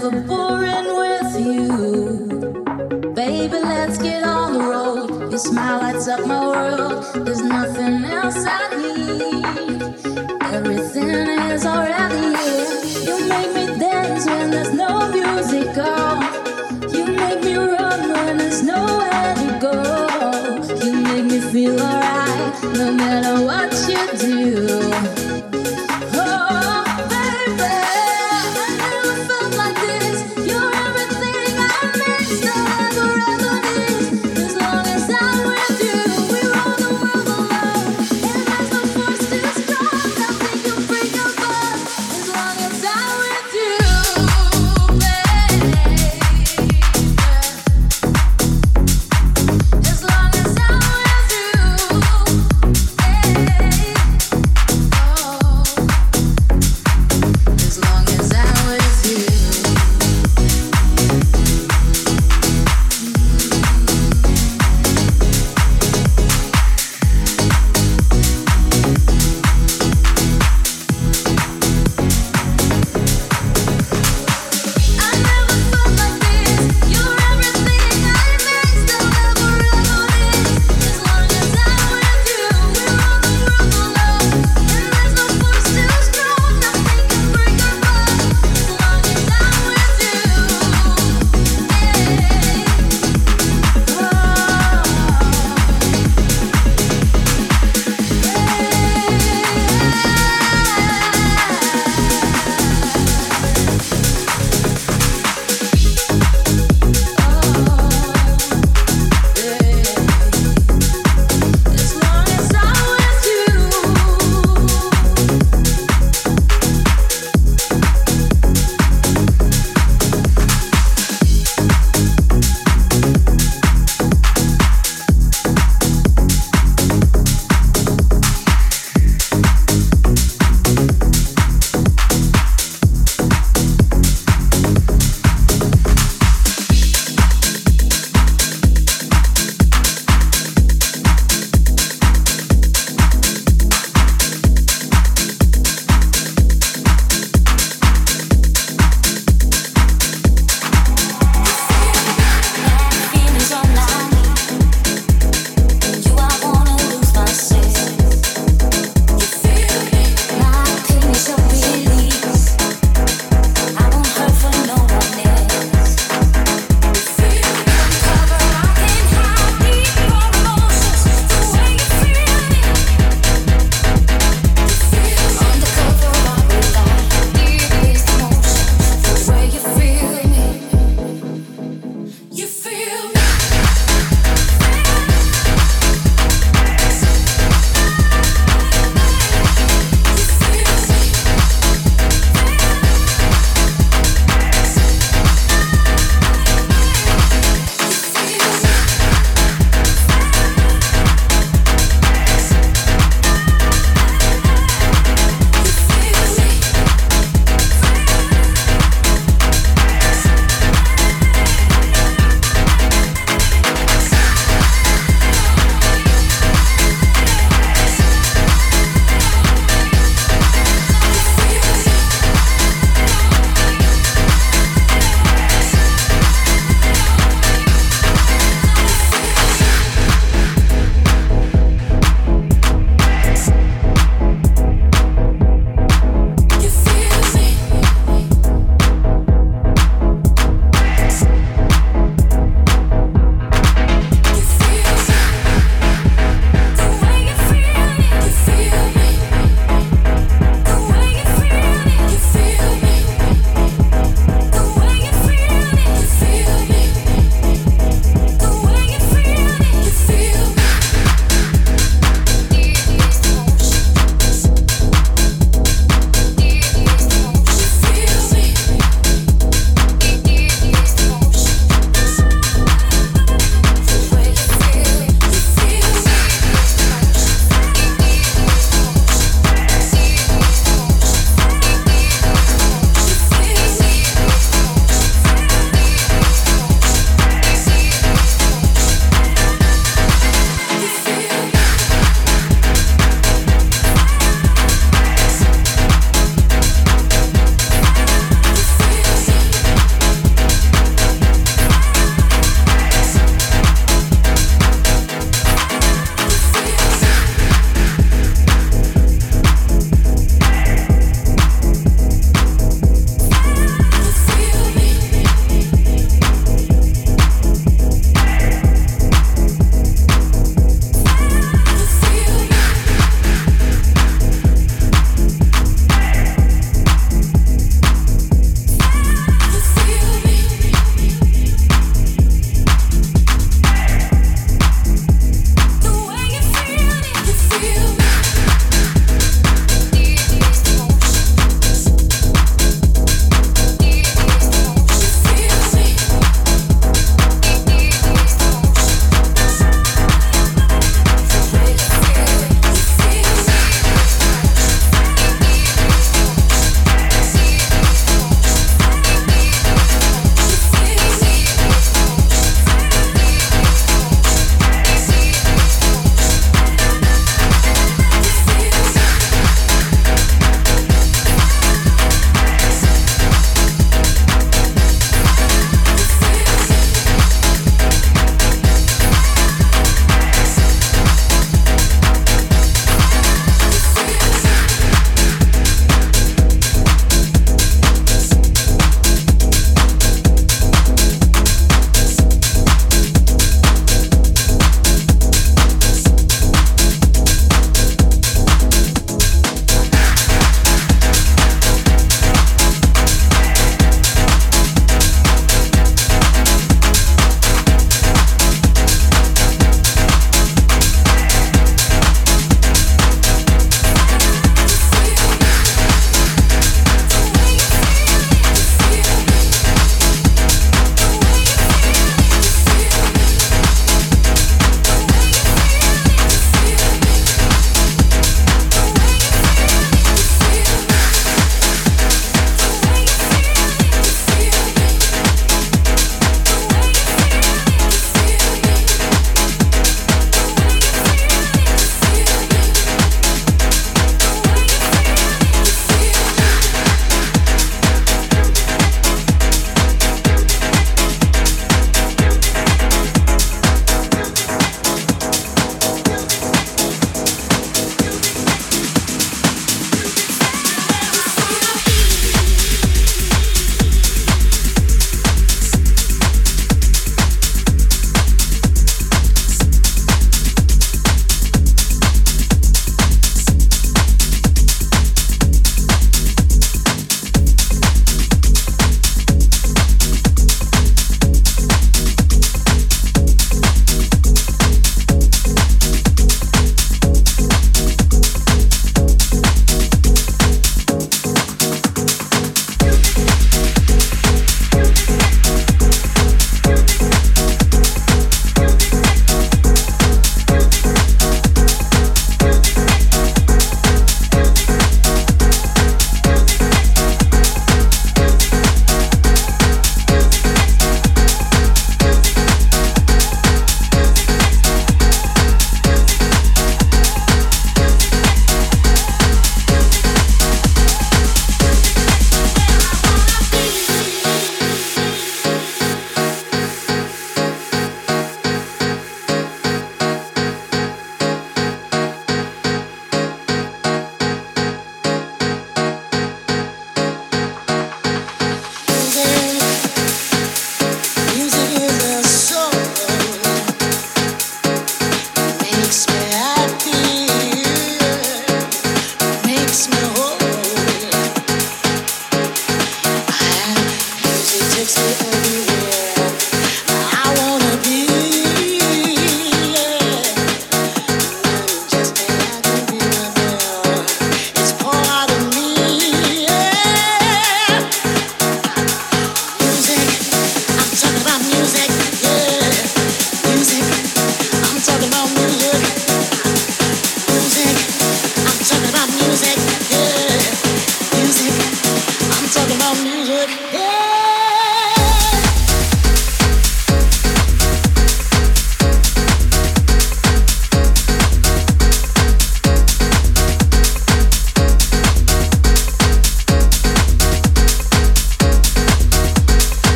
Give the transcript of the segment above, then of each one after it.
the born.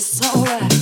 It's alright.